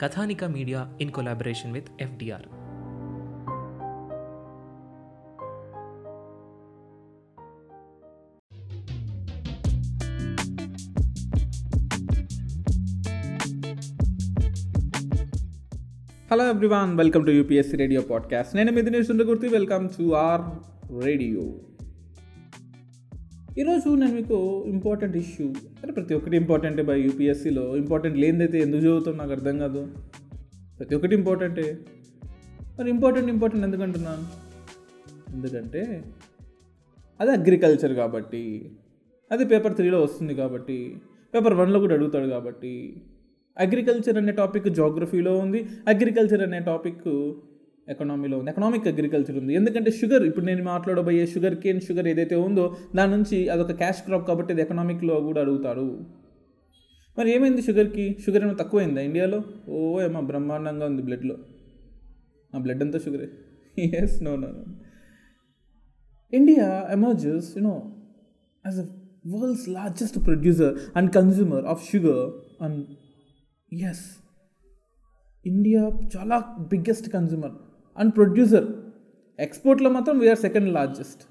Kathanika media in collaboration with FDR hello everyone welcome to UPSC radio podcast నేను మీ Dinesh Gurthi welcome to our radio ఈరోజు నేను మీకు important issue అంటే ప్రతి ఒక్కటి ఇంపార్టెంటే బై యూపీఎస్సీలో ఇంపార్టెంట్ లేనిదైతే ఎందుకు చదువుతాం నాకు అర్థం కాదు. ప్రతి ఒక్కటి ఇంపార్టెంటే మరి ఇంపార్టెంట్ ఇంపార్టెంట్ ఎందుకంటున్నాను? ఎందుకంటే అది అగ్రికల్చర్ కాబట్టి అది పేపర్ త్రీలో వస్తుంది కాబట్టి పేపర్ వన్లో కూడా అడుగుతాడు కాబట్టి అగ్రికల్చర్ అనే టాపిక్ జాగ్రఫీలో ఉంది. అగ్రికల్చర్ అనే టాపిక్ ఎకనామీలో ఉంది ఎకనామిక్ అగ్రికల్చర్ ఉంది. ఎందుకంటే షుగర్ ఇప్పుడు నేను మాట్లాడబోయే షుగర్ కేన్ షుగర్ ఏదైతే ఉందో దాని నుంచి అదొక క్యాష్ క్రాప్ కాబట్టి అది ఎకనామిక్లో కూడా అడుగుతాడు. మరి ఏమైంది షుగర్కి షుగర్ ఏమైనా తక్కువైందా ఇండియాలో? ఓ ఏమో బ్రహ్మాండంగా ఉంది బ్లడ్లో ఆ బ్లడ్ అంతా షుగరే. Yes no no no India emerges you know as a world's largest producer and consumer of sugar and yes India చాలా బిగ్గెస్ట్ కన్జ్యూమర్ అండ్ ప్రొడ్యూసర్. ఎక్స్పోర్ట్లో మాత్రం వీఆర్ సెకండ్ లార్జెస్ట్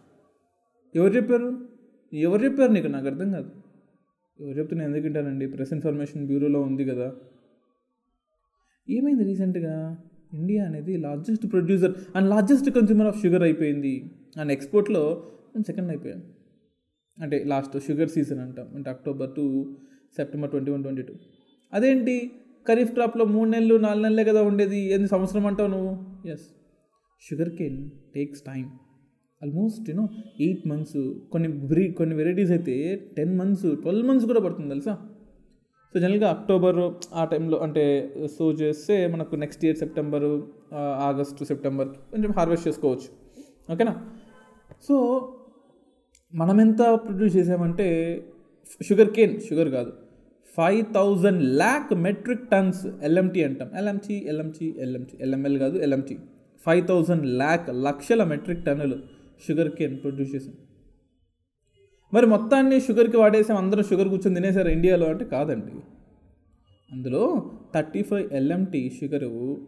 ఎవరు చెప్పారు? ఎవరు చెప్పారు నీకు? నాకు అర్థం కాదు. ఎవరు చెప్తే నేను ఎందుకు వింటానండి? ప్రెస్ ఇన్ఫర్మేషన్ బ్యూరోలో ఉంది కదా. ఏమైంది రీసెంట్గా? ఇండియా అనేది largest producer and largest consumer of sugar అయిపోయింది. అండ్ ఎక్స్పోర్ట్లో నేను సెకండ్ అయిపోయాం అంటే లాస్ట్ షుగర్ సీజన్ అంటాం. అంటే October to September twenty one twenty two అదేంటి? ఖరీఫ్ క్రాప్లో మూడు నెలలు నాలుగు నెలలే కదా ఉండేది. ఎన్ని సంవత్సరం అంటావు నువ్వు? Yes sugar cane takes time almost you know eight months కొన్ని బ్రీ కొన్ని వెరైటీస్ అయితే టెన్ మంత్స్ ట్వెల్వ్ మంత్స్ కూడా పడుతుంది తెలుసా? సో జనరల్గా అక్టోబర్ ఆ టైంలో అంటే సో చేస్తే మనకు next year September August September కొంచెం హార్వెస్ట్ చేసుకోవచ్చు. ఓకేనా సో మనం ఎంత ప్రొడ్యూస్ చేసామంటే షుగర్ కేన్ షుగర్ కాదు. Five thousand lakh metric tons LMT అంటాం. ఎల్ఎంటీ ఎల్ఎంటీ ఎల్ఎంటీ ఎల్ఎంఎల్ కాదు ఎల్ఎంటీ ఫైవ్ థౌజండ్ ల్యాక్ లక్షల మెట్రిక్ టన్నులు షుగర్ కేన్ ప్రొడ్యూస్ చేసాం మరి మొత్తాన్ని షుగర్కి వాడేసాం అందరూ షుగర్ కూర్చొని తినేసారు ఇండియాలో అంటే కాదండి. అందులో thirty five LMT sugar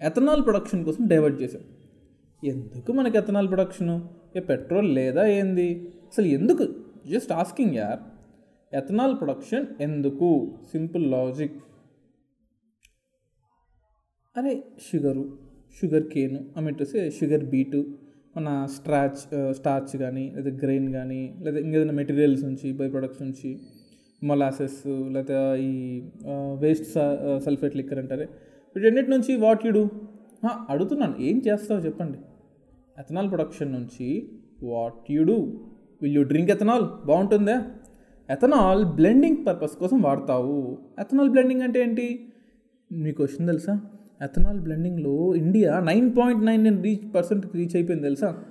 ethanol production కోసం డైవర్ట్ చేశాం ఎందుకు మనకి ఎథనాల్ ప్రొడక్షను? ఏ పెట్రోల్ లేదా ఏంది? అసలు ఎందుకు? జస్ట్ ఆస్కింగ్ యార్. ఎథనాల్ ప్రొడక్షన్ ఎందుకు? Simple logic. అరే షుగరు షుగర్ కేను అమిటసే షుగర్ బీటు మన స్ట్రాచ్ స్టార్చ్ కానీ లేదా గ్రెయిన్ కానీ లేదా ఇంకేదైనా మెటీరియల్స్ నుంచి బై ప్రొడక్ట్స్ నుంచి మొలాసెస్ లేదా ఈ వేస్ట్ సల్ఫేట్ లిక్కర్ అంటారే వీటన్నిటి నుంచి వాట్ యు డూ? అడుగుతున్నాను. ఏం చేస్తావు చెప్పండి. ఎథనాల్ ప్రొడక్షన్ నుంచి what you do? Will you drink ethanol? బాగుంటుందా? ఎథనాల్ బ్లెండింగ్ పర్పస్ కోసం వాడతావు. ఎథనాల్ బ్లెండింగ్ అంటే ఏంటి? మీ క్వశ్చన్ తెలుసా? Ethanol బ్లెండింగ్లో India nine point nine nine reach percent reach అయిపోయింది తెలుసా?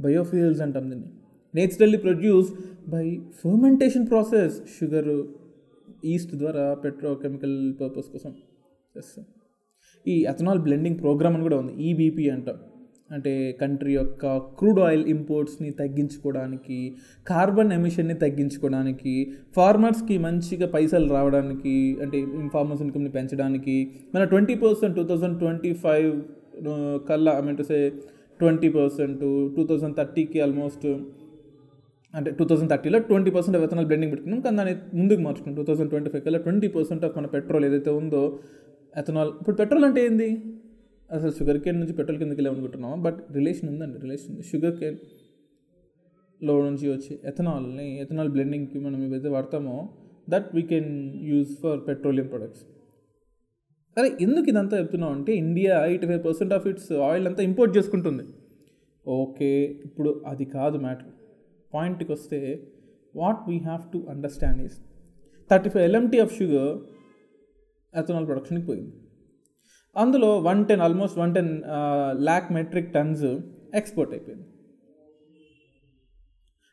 బయోఫ్యూయల్స్ అంటాం దీన్ని. Naturally produce by fermentation process sugar yeast ద్వారా పెట్రోకెమికల్ పర్పస్ కోసం. ఎస్ ఈ ఎథనాల్ బ్లెండింగ్ ప్రోగ్రామ్ అని కూడా ఉంది. ఈబీపీ అంటాం. అంటే కంట్రీ యొక్క క్రూడ్ ఆయిల్ ఇంపోర్ట్స్ని తగ్గించుకోవడానికి కార్బన్ ఎమిషన్ని తగ్గించుకోవడానికి ఫార్మర్స్కి మంచిగా పైసలు రావడానికి అంటే ఫార్మర్స్ ఇన్కమ్ని పెంచడానికి మన twenty percent two thousand twenty five కల్లా I mean to say twenty percent two thousand థర్టీకి ఆల్మోస్ట్ అంటే టూ థౌసండ్ థర్టీలో ట్వంటీ పర్సెంట్ ఎథనాల్ బ్లెండింగ్ పెట్టుకున్నాం. కానీ దాన్ని ముందుకు మార్చుకున్నాం. టూ థౌసండ్ ట్వంటీ ఫైవ్ కల్లా ట్వంటీ పర్సెంట్ ఆఫ్ మన పెట్రోల్ ఏదైతే ఉందో ఎథనాల్. ఇప్పుడు పెట్రోల్ అంటే ఏంది? అసలు షుగర్ కేన్ నుంచి పెట్రోల్ కిందకి వెళ్ళామనుకుంటున్నామా బట్ రిలేషన్ ఉందండి రిలేషన్. ఉంది షుగర్ కేన్లో నుంచి వచ్చే ఎథనాల్ని ఎథనాల్ బ్లెండింగ్కి మనం ఏవైతే వాడతామో that we can use for petroleum products అరే ఎందుకు ఇదంతా చెప్తున్నాం అంటే India eighty five percent of its oil అంతా ఇంపోర్ట్ చేసుకుంటుంది. ఓకే ఇప్పుడు అది కాదు మ్యాటర్. పాయింట్కి వస్తే what we have to understand is thirty five LMT of sugar ethanol ప్రొడక్షన్కి పోయింది. అందులో one ten almost one ten lakh metric tons export అయిపోయింది.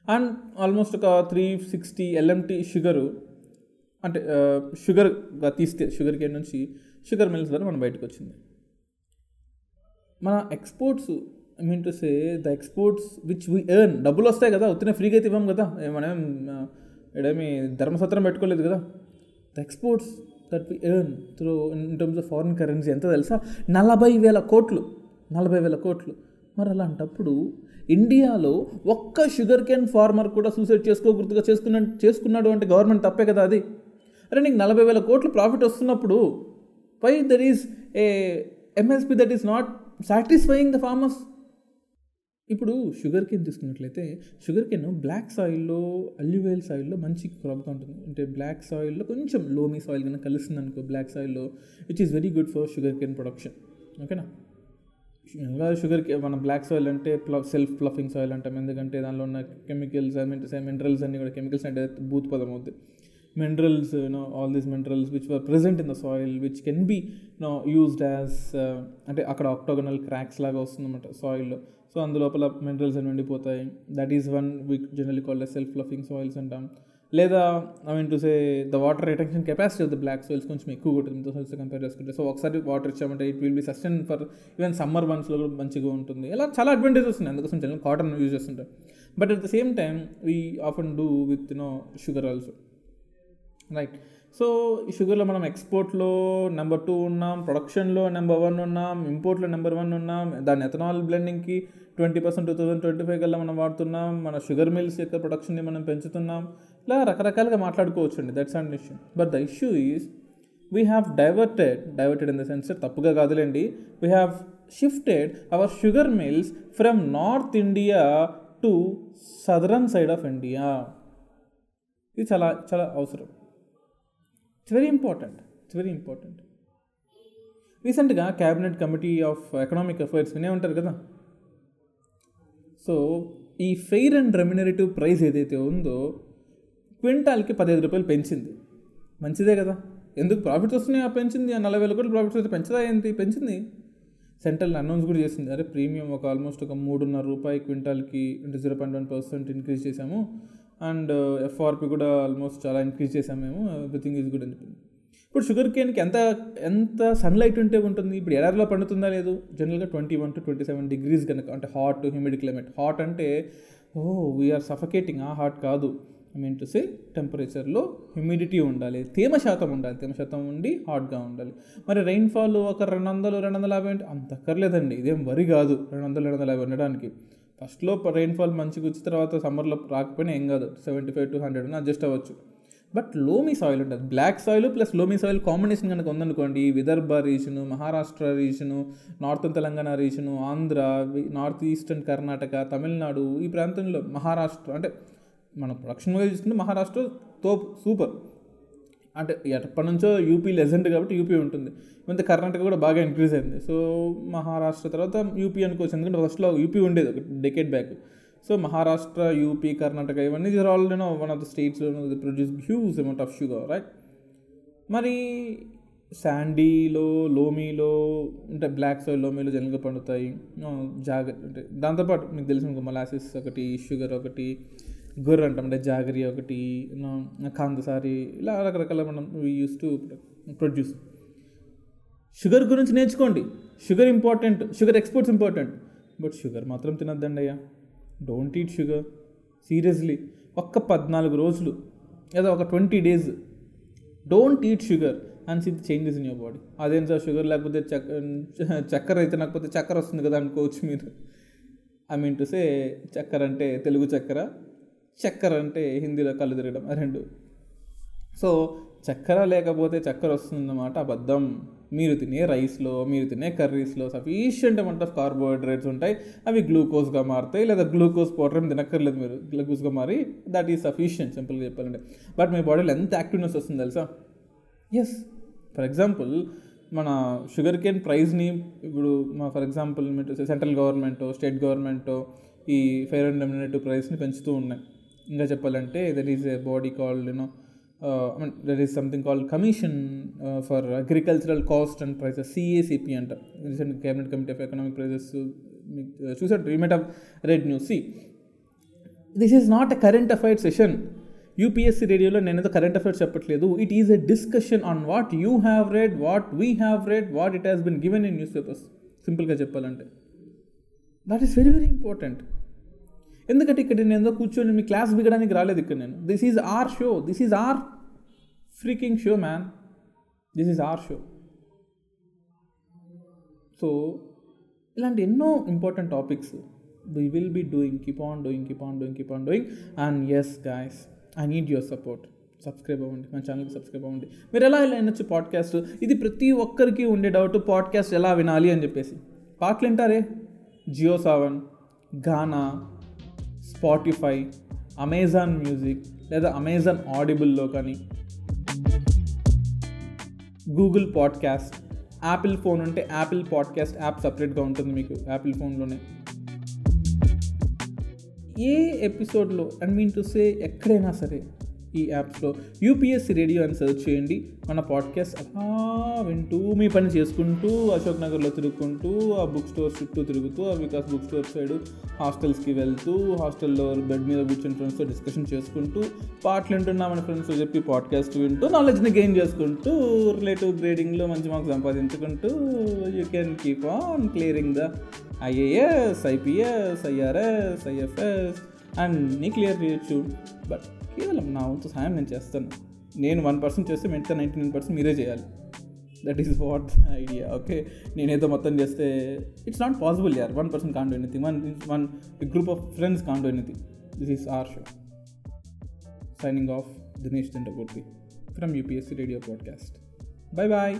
అండ్ ఆల్మోస్ట్ ఒక త్రీ సిక్స్టీ ఎల్ఎంటీ షుగరు అంటే uh, షుగర్గా తీస్తే షుగర్ కేన్ నుంచి షుగర్ మిల్స్ ద్వారా మనం బయటకు వచ్చింది. మన exports I mean to say the exports which we earn డబ్బులు వస్తాయి కదా ఉత్తిన ఫ్రీగా అయితే ఇవ్వం కదా. మనం ఏడేమి ధర్మసత్రం పెట్టుకోలేదు కదా. The exports that we earn through in terms of foreign currency ఎంత తెలుసా? నలభై వేల కోట్లు. నలభై వేల కోట్లు. మరి అలాంటప్పుడు ఇండియాలో ఒక్క షుగర్ కేన్ ఫార్మర్ కూడా సూసైడ్ చేసుకోకూడదుగా చేసుకున్న చేసుకున్నాడు అంటే గవర్నమెంట్ తప్పే కదా అది. అరే నీకు నలభై వేల కోట్లు ప్రాఫిట్ వస్తున్నప్పుడు పై there is a MSP that is not satisfying the farmers ఇప్పుడు షుగర్ కేన్ తీసుకున్నట్లయితే షుగర్ కేన్ బ్లాక్ సాయిల్లో అల్యూవేల్ సాయిల్లో మంచి క్రాప్గా ఉంటుంది. అంటే బ్లాక్ సాయిల్లో కొంచెం లోమీ సాయిల్ కన్నా కలుస్తుంది అనుకో black సాయిల్లో which is very good for sugar cane production ఓకేనా? ఇంకా షుగర్ మన బ్లాక్ సాయిల్ అంటే ప్ల సెల్ఫ్ ప్లఫింగ్ సాయిల్ అంటాం. ఎందుకంటే దానిలో ఉన్న కెమికల్స్ మినరల్స్ అన్నీ కూడా కెమికల్స్ అంటే బూత్ పదం అవుతుంది minerals you know all these minerals which were present in the soil which can be no used as అంటే అక్కడ ఆక్టోగనల్ క్రాక్స్ లాగా వస్తుందన్నమాట సాయిల్లో సో అందులోపల మినరల్స్ అని ఉండిపోతాయి. That is one we generally called self fluffing soils అంటాం. లేదా I mean to say the water retention capacity of the black soils కొంచెం ఎక్కువ ఉంటుంది మిగతా సాయిల్స్ కంపేర్ చేసుకుంటే. సో ఒకసారి వాటర్ ఇచ్చామంటే it will be sustain for even summer మంత్స్లో కూడా మంచిగా ఉంటుంది. ఇలా చాలా అడ్వాంటేజెస్ ఉన్నాయి. అందుకోసం జనరల్ కాటన్ యూజ్ చేస్తుంటారు. But at the same time we often do with no sugar also right so ఈ షుగర్లో మనం ఎక్స్పోర్ట్లో నెంబర్ టూ ఉన్నాం ప్రొడక్షన్లో నెంబర్ వన్ ఉన్నాం ఇంపోర్ట్లో నెంబర్ వన్ ఉన్నాం. దాని ethanol బ్లెండింగ్కి twenty percent two thousand twenty five కల్లా మనం వాడుతున్నాం. మన షుగర్ మిల్స్ యొక్క ప్రొడక్షన్ని మనం పెంచుతున్నాం. ఇలా రకరకాలుగా మాట్లాడుకోవచ్చు అండి that's and issue but the issue is we have diverted diverted in the sense తప్పుగా కాదులేండి. We have shifted our sugar mills from north India to southern side of India ఇది చాలా చాలా అవసరం. It's very important it's very important రీసెంట్గా cabinet committee of economic affairs వినే ఉంటారు కదా? సో ఈ ఫెయిర్ అండ్ రెమ్యునరేటివ్ ప్రైస్ ఏదైతే ఉందో క్వింటాల్కి పదిహేను రూపాయలు పెంచింది. మంచిదే కదా? ఎందుకు ప్రాఫిట్స్ వస్తున్నాయి పెంచింది? ఆ నలభై వేల కోట్లు ప్రాఫిట్స్ వస్తే పెంచదా ఏంటి? పెంచింది. సెంట్రల్ అనౌన్స్ కూడా చేసింది. అరే ప్రీమియం ఒక ఆల్మోస్ట్ ఒక మూడున్నర రూపాయి క్వింటాల్కి అంటే zero point one percent increase చేశాము. అండ్ uh, ఎఫ్ఆర్పి కూడా ఆల్మోస్ట్ చాలా ఇంక్రీజ్ చేసాం మేము. ఎవ్రీథింగ్ ఈజ్ గుడ్ అని చెప్పింది ఇప్పుడు షుగర్ కేన్కి ఎంత ఎంత సన్లైట్ ఉంటే ఉంటుంది? ఇప్పుడు ఎడారిలో పండుతుందా లేదు? జనరల్గా twenty one to twenty seven degrees కనుక అంటే హాట్ హ్యూమిడ్ క్లైమేట్ హాట్ అంటే ఓ వీఆర్ సఫకేటింగ్ ఆ హాట్ కాదు. ఐ మీన్ టు సే టెంపరేచర్లో హ్యూమిడిటీ ఉండాలి. తేమ శాతం ఉండాలి. తేమ శాతం ఉండి హాట్గా ఉండాలి. మరి రెయిన్ఫాల్ ఒక రెండు వందలు రెండు వందల యాభై అంటే అంత అక్కర్లేదండి. ఇదేం వరి కాదు. రెండు వందలు రెండు వందల యాభై ఉండడానికి. ఫస్ట్లో రెయిన్ఫాల్ మంచిగా వచ్చిన తర్వాత సమ్మర్లో రాకపోయినా ఏం కాదు. Seventy five to hundred adjust అవ్వచ్చు. బట్ లోమీ సాయిల్ ఉంటుంది. Black soil plus loamy soil combination కనుక ఉందనుకోండి Vidarbha region Maharashtra region northern Telangana region Andhra north eastern Karnataka Tamil Nadu ఈ ప్రాంతంలో మహారాష్ట్ర అంటే మన ప్రొడక్షన్ వైజ్ మహారాష్ట్ర తోప్ సూపర్ అంటే ఎప్పటి నుంచో యూపీ లెజెండ్ కాబట్టి యూపీ ఉంటుంది. ఇంత కర్ణాటక కూడా బాగా ఇంక్రీజ్ అయింది. సో మహారాష్ట్ర తర్వాత యూపీ అనుకోవచ్చు. ఎందుకంటే ఫస్ట్లో యూపీ ఉండేది ఒక decade back so Maharashtra UP Karnataka ఇవన్నీ these all you know one of the states produce huge amount of sugar right మరి శాండీలో లోమీలో అంటే బ్లాక్ సాయిల్ లోమీలో జనరల్గా పండుతాయి. జాగ్రత్త అంటే దాంతోపాటు మీకు తెలిసిన మలాసిస్ ఒకటి షుగర్ ఒకటి గొర్రె అంటాం అంటే జాగరి ఒకటి కాందసారి ఇలా రకరకాల మనం యూస్ టు ప్రొడ్యూస్ షుగర్ గురించి నేర్చుకోండి. Sugar important sugar exports important but sugar మాత్రం తినద్దండి అయ్యా. డోంట్ ఈట్ షుగర్ సీరియస్లీ ఒక్క పద్నాలుగు రోజులు లేదా ఒక twenty days don't eat sugar and see changes in your body అదేం సార్ షుగర్ లేకపోతే చక్కెర అయితే లేకపోతే చక్కెర వస్తుంది కదా అనుకోవచ్చు మీరు. ఐ మీన్ టు సే చక్కెర అంటే తెలుగు చక్కెర. చక్కెర అంటే హిందీలో కళ్ళు తిరగడం రెండు. సో చక్కెర లేకపోతే చక్కెర వస్తుందన్నమాట అబద్ధం. మీరు తినే రైస్లో మీరు తినే కర్రీస్లో సఫిషియంట్ అమౌంట్ ఆఫ్ కార్బోహైడ్రేట్స్ ఉంటాయి. అవి గ్లూకోజ్గా మారుతాయి లేదా గ్లూకోజ్ పౌడర్ ఏం తినక్కర్లేదు మీరు గ్లూకోజ్గా మారి దట్ ఈస్ సఫిషియంట్ సింపుల్గా చెప్పాలంటే. బట్ మీ బాడీలో ఎంత యాక్టివ్నెస్ వస్తుంది తెలుసా? ఎస్ ఫర్ ఎగ్జాంపుల్ మన షుగర్ కేన్ ప్రైస్ని ఇప్పుడు మా ఫర్ ఎగ్జాంపుల్ సెంట్రల్ గవర్నమెంటో స్టేట్ గవర్నమెంటో ఈ ఫైర్ అండ్ డెమినేటివ్ ప్రైస్ని పెంచుతూ ఉన్నాయి. ఇంకా చెప్పాలంటే that is a body called you know I that is something called commission for agricultural cost and prices CACP అంట. Recent cabinet committee of economic prices చూసాడు you might have read news see this is not a current affair session UPSC రేడియోలో నేను ఏదో current affairs చెప్పట్లేదు. It is a discussion on what you have read what we have read what it has been given in news papers సింపుల్గా చెప్పాలంటే. That is very very important ఎందుకంటే ఇక్కడ నేను ఏదో కూర్చొని మీ క్లాస్ బిగడానికి రాలేదు ఇక్కడ నేను. This is our show this is our freaking show man this is our show so ఇలాంటి ఎన్నో important topics we will be doing keep on doing keep on doing keep on doing and yes guys I need your support subscribe అవ్వండి. మా ఛానల్కి subscribe అవ్వండి. మీరు ఎలా ఇలా వినొచ్చు పాడ్కాస్ట్ ఇది ప్రతి ఒక్కరికి ఉండే డౌట్ పాడ్కాస్ట్ ఎలా వినాలి అని చెప్పేసి. పాటలు వింటారే? Jio Saavn Gaana Spotify Amazon music లేదా అమెజాన్ ఆడిబుల్లో కానీ. గూగుల్ పాడ్కాస్ట్ యాపిల్ ఫోన్ ఉంటే యాపిల్ పాడ్కాస్ట్ యాప్ సపరేట్గా ఉంటుంది మీకు యాపిల్ ఫోన్లోనే. ఏ ఎపిసోడ్లో ఐ మీన్ టు సే ఎక్కడైనా సరే ఈ యాప్స్లో యూపీఎస్సీ రేడియో అని సెర్చ్ చేయండి. మన పాడ్కాస్ట్ అలా వింటూ మీ పని చేసుకుంటూ అశోక్ నగర్లో తిరుగుకుంటూ ఆ బుక్ స్టోర్ చుట్టూ తిరుగుతూ ఆ వికాస్ బుక్ స్టోర్ సైడ్ హాస్టల్స్కి వెళ్తూ హాస్టల్లో బెడ్ మీద కూర్చొని ఫ్రెండ్స్తో డిస్కషన్ చేసుకుంటూ పాటలు వింటున్నామని ఫ్రెండ్స్తో చెప్పి పాడ్కాస్ట్ వింటూ నాలెడ్జ్ని గెయిన్ చేసుకుంటూ రిలేటివ్ గ్రేడింగ్లో మంచి marks సంపాదించుకుంటూ you can keep on clearing the IAS IPS IRS IFS అన్నీ క్లియర్ చేయొచ్చు. బట్ కేవలం నా వంతు సాయం నేను చేస్తాను. నేను వన్ పర్సెంట్ చేస్తే మిగతా నైంటీ నైన్ పర్సెంట్ మీరే చేయాలి. That is what idea okay నేనేదో మొత్తం చేస్తే ఇట్స్ నాట్ పాసిబుల్ యార్ one person can do anything one one group of friends can do anything this is our show signing off Dinesh Chandramurthy from UPSC radio podcast bye bye